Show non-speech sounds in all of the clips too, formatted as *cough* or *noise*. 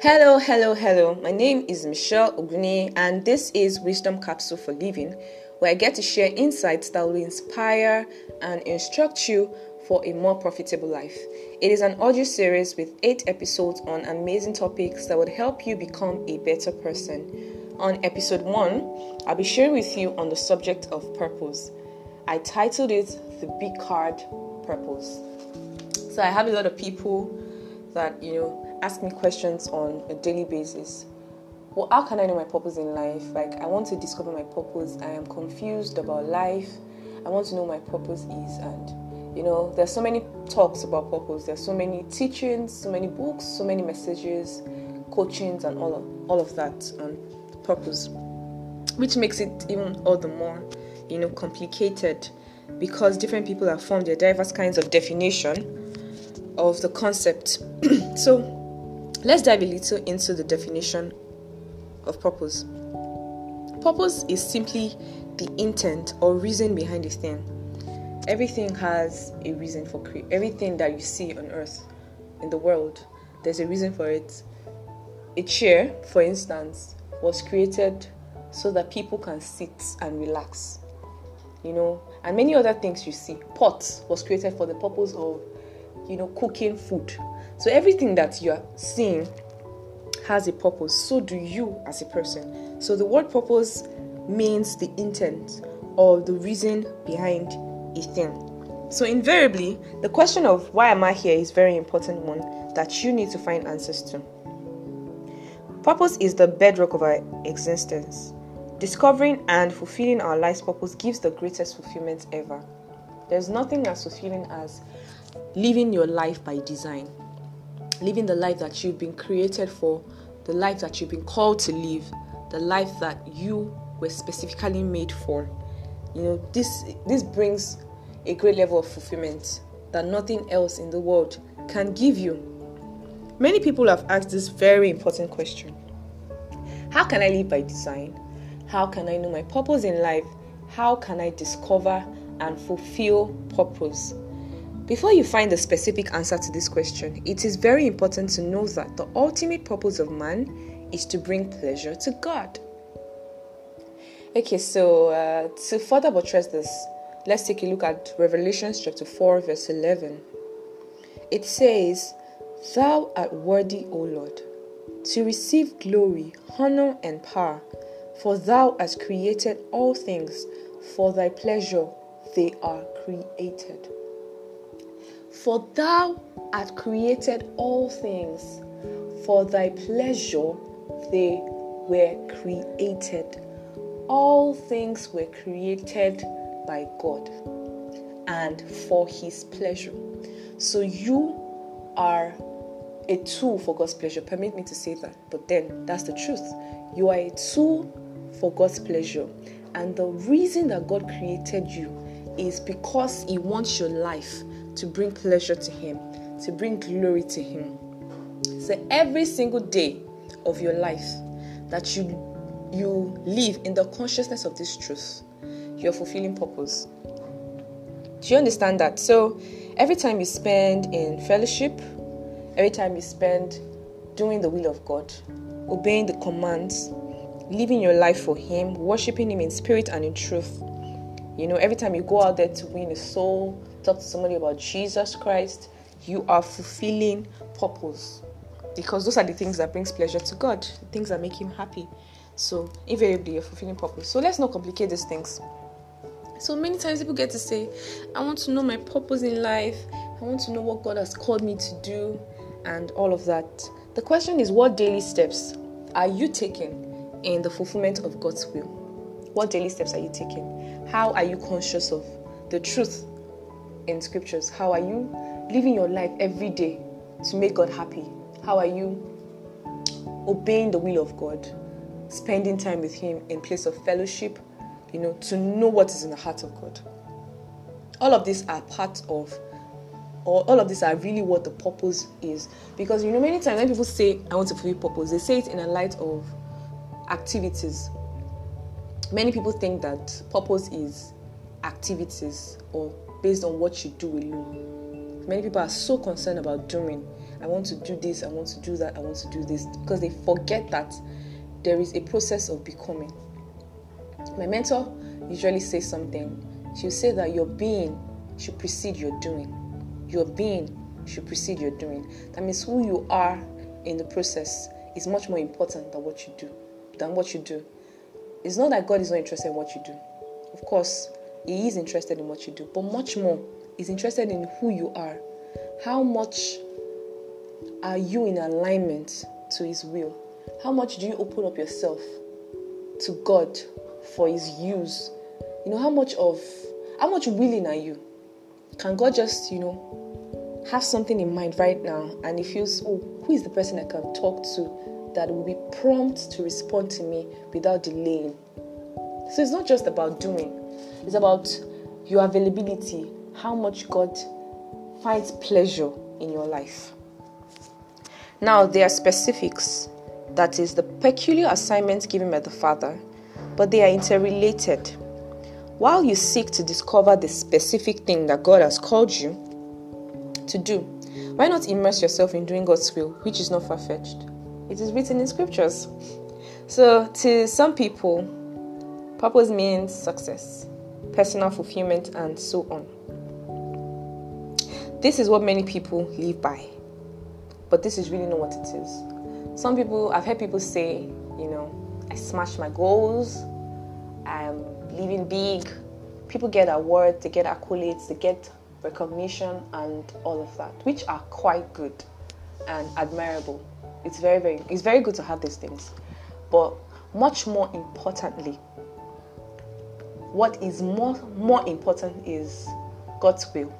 Hello, hello, hello. My name is Michelle Oguni, and this is Wisdom Capsule for Living, where I get to share insights that will inspire and instruct you for a more profitable life. It is an audio series with eight episodes on amazing topics that would help you become a better person. On episode one, I'll be sharing with you on the subject of purpose. I titled it The Big Card Purpose. So I have a lot of people that, you know, ask me questions on a daily basis. Well, how can I know my purpose in life? Like, I want to discover my purpose. I am confused about life. I want to know my purpose is. And, you know, there's so many talks about purpose. There's so many teachings, so many books, so many messages, coachings, and all of, all of that on purpose, which makes it even all the more, you know, complicated because different people have formed their diverse kinds of definition of the concept. *clears throat* so, Let's dive a little into the definition of purpose. Purpose is simply the intent or reason behind a thing. Everything has a reason for cre- everything that you see on earth in the world. There's a reason for it. A chair, for instance, was created so that people can sit and relax. You know, and many other things you see. Pot was created for the purpose of, you know, cooking food so everything that you are seeing has a purpose. So do you as a person. So the word purpose means the intent or the reason behind a thing. So invariably, the question of why am I here is very important one that you need to find answers to. Purpose is the bedrock of our existence. Discovering and fulfilling our life's purpose gives the greatest fulfillment ever. There's nothing as fulfilling as living your life by design living the life that you've been created for, the life that you've been called to live, the life that you were specifically made for. You know, this this brings a great level of fulfillment that nothing else in the world can give you. Many people have asked this very important question. How can I live by design? How can I know my purpose in life? How can I discover and fulfill purpose? Before you find the specific answer to this question, it is very important to know that the ultimate purpose of man is to bring pleasure to God. Okay, so uh, to further buttress this, let's take a look at Revelation chapter 4, verse 11. It says, Thou art worthy, O Lord, to receive glory, honor, and power, for thou hast created all things, for thy pleasure they are created. For thou art created all things, for thy pleasure they were created. All things were created by God and for his pleasure. So you are a tool for God's pleasure. Permit me to say that, but then that's the truth. You are a tool for God's pleasure. And the reason that God created you is because He wants your life to bring pleasure to Him, to bring glory to Him. So every single day of your life that you you live in the consciousness of this truth, you're fulfilling purpose. Do you understand that? So every time you spend in fellowship, every time you spend doing the will of God, obeying the commands, living your life for Him, worshiping Him in spirit and in truth. You know, every time you go out there to win a soul, talk to somebody about Jesus Christ, you are fulfilling purpose. Because those are the things that brings pleasure to God, the things that make him happy. So invariably you're fulfilling purpose. So let's not complicate these things. So many times people get to say, I want to know my purpose in life, I want to know what God has called me to do, and all of that. The question is, what daily steps are you taking in the fulfillment of God's will? What daily steps are you taking? How are you conscious of the truth in scriptures? How are you living your life every day to make God happy? How are you obeying the will of God? Spending time with Him in place of fellowship, you know, to know what is in the heart of God. All of these are part of, or all of these are really what the purpose is. Because you know, many times when people say, I want to fulfill purpose, they say it in a light of activities. Many people think that purpose is activities or based on what you do alone. Many people are so concerned about doing I want to do this, I want to do that, I want to do this, because they forget that there is a process of becoming. My mentor usually says something. She'll say that your being should precede your doing. Your being should precede your doing. That means who you are in the process is much more important than what you do. Than what you do. It's not that God is not interested in what you do. Of course, He is interested in what you do, but much more, He's interested in who you are. How much are you in alignment to His will? How much do you open up yourself to God for His use? You know, how much of, how much willing are you? Can God just, you know, have something in mind right now and He feels, oh, who is the person I can talk to that will be prompt to respond to me without delaying? So it's not just about doing, it's about your availability, how much God finds pleasure in your life. Now, there are specifics, that is, the peculiar assignments given by the Father, but they are interrelated. While you seek to discover the specific thing that God has called you to do, why not immerse yourself in doing God's will, which is not far fetched? It is written in scriptures. So, to some people, purpose means success, personal fulfillment, and so on. This is what many people live by but this is really not what it is. Some people, I've heard people say, you know, I smashed my goals, I'm living big. People get awards, they get accolades, they get recognition, and all of that, which are quite good and admirable. It's very, very, it's very good to have these things, but much more importantly, what is more more important is God's will.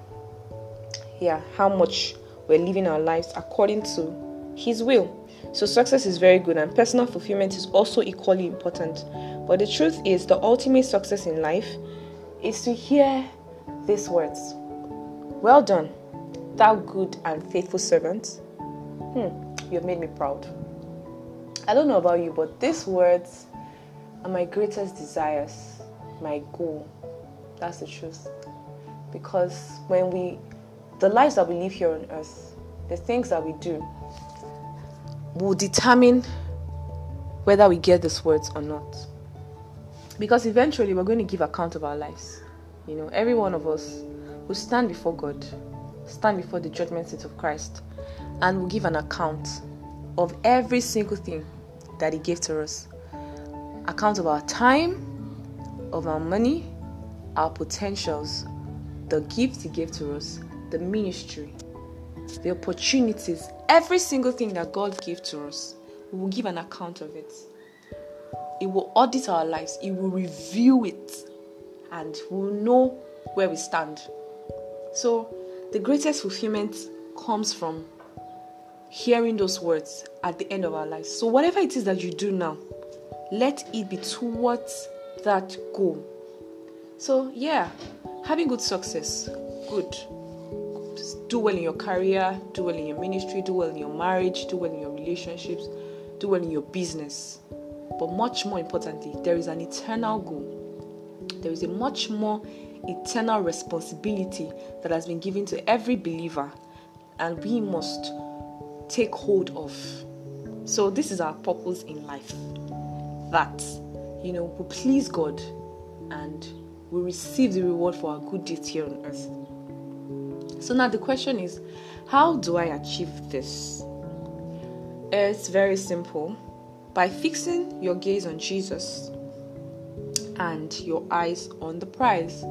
Yeah, how much we're living our lives according to His will. So, success is very good, and personal fulfillment is also equally important. But the truth is, the ultimate success in life is to hear these words Well done, thou good and faithful servant. Hmm, you have made me proud. I don't know about you, but these words are my greatest desires, my goal. That's the truth. Because when we the lives that we live here on earth, the things that we do, will determine whether we get these words or not. Because eventually we're going to give account of our lives. You know, every one of us will stand before God, stand before the judgment seat of Christ, and will give an account of every single thing that He gave to us. Account of our time, of our money, our potentials, the gifts He gave to us, the ministry, the opportunities, every single thing that God gave to us, we will give an account of it. It will audit our lives, it will review it, and we'll know where we stand. So, the greatest fulfillment comes from hearing those words at the end of our lives. So, whatever it is that you do now, let it be towards that goal. So, yeah, having good success, good do well in your career, do well in your ministry, do well in your marriage, do well in your relationships, do well in your business. But much more importantly, there is an eternal goal. There is a much more eternal responsibility that has been given to every believer, and we must take hold of. So, this is our purpose in life that, you know, we please God and we receive the reward for our good deeds here on earth. So now the question is, how do I achieve this? It's very simple. By fixing your gaze on Jesus and your eyes on the prize.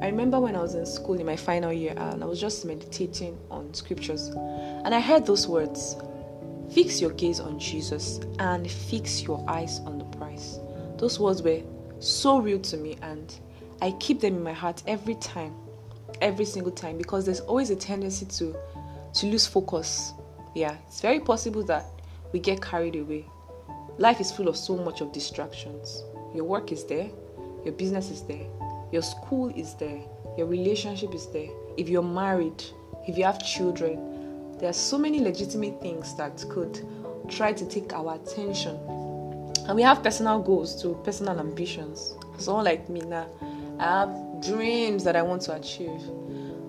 I remember when I was in school in my final year and I was just meditating on scriptures and I heard those words Fix your gaze on Jesus and fix your eyes on the prize. Those words were so real to me and I keep them in my heart every time every single time because there's always a tendency to to lose focus. Yeah, it's very possible that we get carried away. Life is full of so much of distractions. Your work is there, your business is there, your school is there, your relationship is there. If you're married, if you have children, there are so many legitimate things that could try to take our attention. And we have personal goals to personal ambitions. Someone like me now, I have dreams that I want to achieve.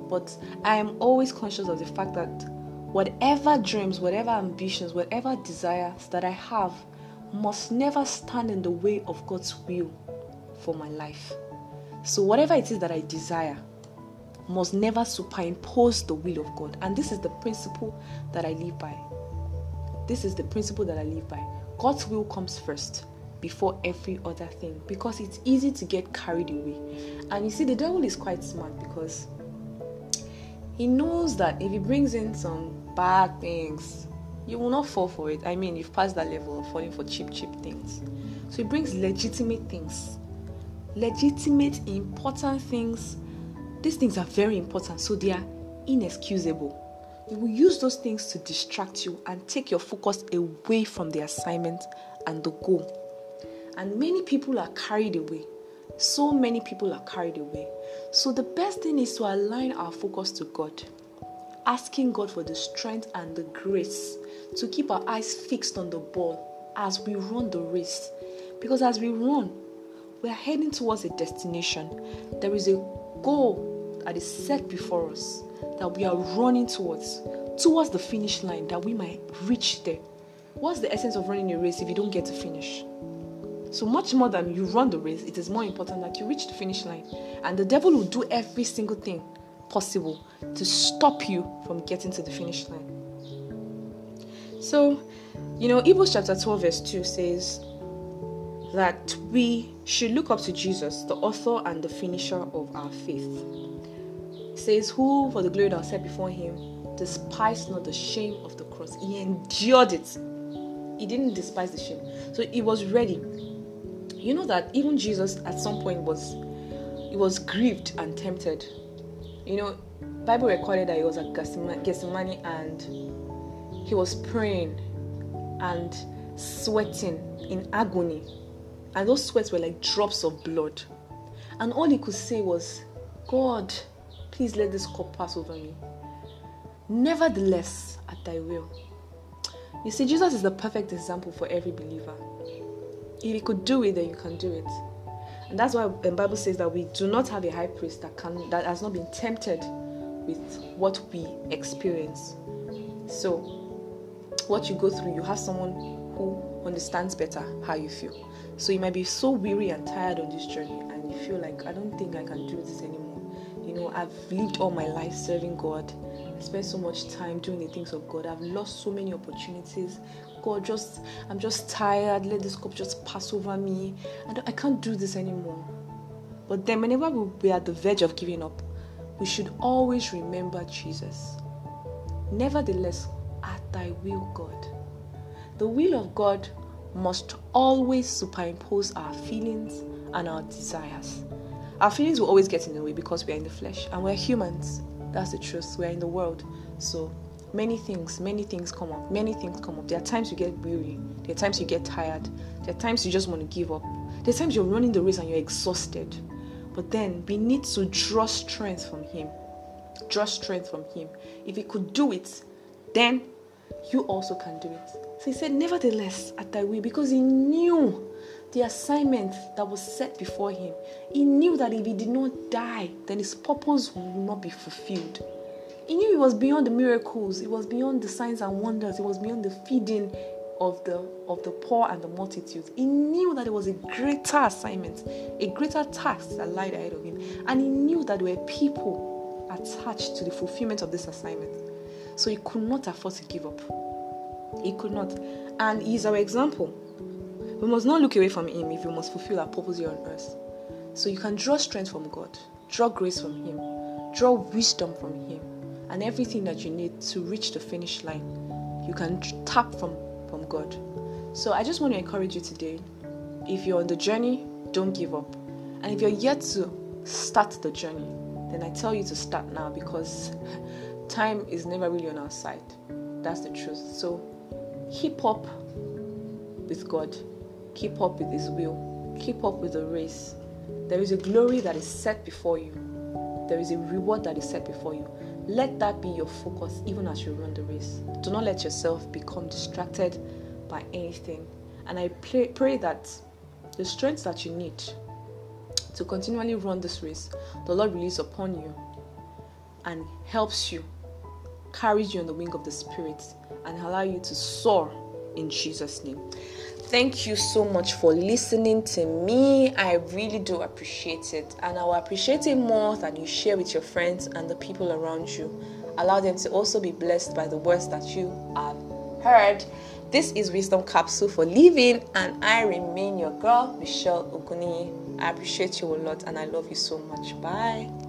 But I am always conscious of the fact that whatever dreams, whatever ambitions, whatever desires that I have must never stand in the way of God's will for my life. So, whatever it is that I desire must never superimpose the will of God. And this is the principle that I live by. This is the principle that I live by. God's will comes first before every other thing because it's easy to get carried away. And you see, the devil is quite smart because he knows that if he brings in some bad things, you will not fall for it. I mean, you've passed that level of falling for cheap, cheap things. So he brings legitimate things, legitimate, important things. These things are very important, so they are inexcusable. You will use those things to distract you and take your focus away from the assignment and the goal. And many people are carried away. So many people are carried away. So the best thing is to align our focus to God, asking God for the strength and the grace to keep our eyes fixed on the ball as we run the race. Because as we run, we are heading towards a destination. There is a goal that is set before us that we are running towards, towards the finish line, that we might reach there. What's the essence of running a race if you don't get to finish? So, much more than you run the race, it is more important that you reach the finish line. And the devil will do every single thing possible to stop you from getting to the finish line. So, you know, Hebrews chapter 12, verse 2 says that we should look up to Jesus, the author and the finisher of our faith. It says, Who, for the glory that was set before him, despised not the shame of the cross. He endured it. He didn't despise the shame. So he was ready. You know that even Jesus at some point was he was grieved and tempted. You know, Bible recorded that he was at Gethsemane and he was praying and sweating in agony. And those sweats were like drops of blood. And all he could say was, God, please let this cup pass over me. Nevertheless, at thy will. You see, Jesus is the perfect example for every believer. If he could do it, then you can do it. And that's why the Bible says that we do not have a high priest that can that has not been tempted with what we experience. So what you go through, you have someone who understands better how you feel. So you might be so weary and tired on this journey and you feel like I don't think I can do this anymore you know, I've lived all my life serving God. I spent so much time doing the things of God. I've lost so many opportunities. God, just I'm just tired. Let this cup just pass over me. I, I can't do this anymore. But then, whenever we're at the verge of giving up, we should always remember Jesus. Nevertheless, at thy will, God. The will of God must always superimpose our feelings and our desires. Our feelings will always get in the way because we are in the flesh and we're humans. That's the truth. We're in the world. So many things, many things come up. Many things come up. There are times you get weary. There are times you get tired. There are times you just want to give up. There are times you're running the race and you're exhausted. But then we need to draw strength from Him. Draw strength from Him. If He could do it, then you also can do it. So He said, Nevertheless, at thy will, because He knew the assignment that was set before him. He knew that if he did not die, then his purpose would not be fulfilled. He knew it was beyond the miracles, it was beyond the signs and wonders, it was beyond the feeding of the of the poor and the multitudes. He knew that it was a greater assignment, a greater task that lied ahead of him. And he knew that there were people attached to the fulfillment of this assignment. So he could not afford to give up. He could not. And he's our example. We must not look away from Him if we must fulfill our purpose here on earth. So you can draw strength from God, draw grace from Him, draw wisdom from Him, and everything that you need to reach the finish line, you can tap from, from God. So I just want to encourage you today if you're on the journey, don't give up. And if you're yet to start the journey, then I tell you to start now because *laughs* time is never really on our side. That's the truth. So keep up with God Keep up with His will. Keep up with the race. There is a glory that is set before you, there is a reward that is set before you. Let that be your focus even as you run the race. Do not let yourself become distracted by anything. And I pray, pray that the strength that you need to continually run this race, the Lord release upon you and helps you carries you on the wing of the Spirit and allow you to soar in Jesus' name. Thank you so much for listening to me. I really do appreciate it. And I will appreciate it more than you share with your friends and the people around you. Allow them to also be blessed by the words that you have heard. This is Wisdom Capsule for Living, and I remain your girl, Michelle Oguni. I appreciate you a lot and I love you so much. Bye.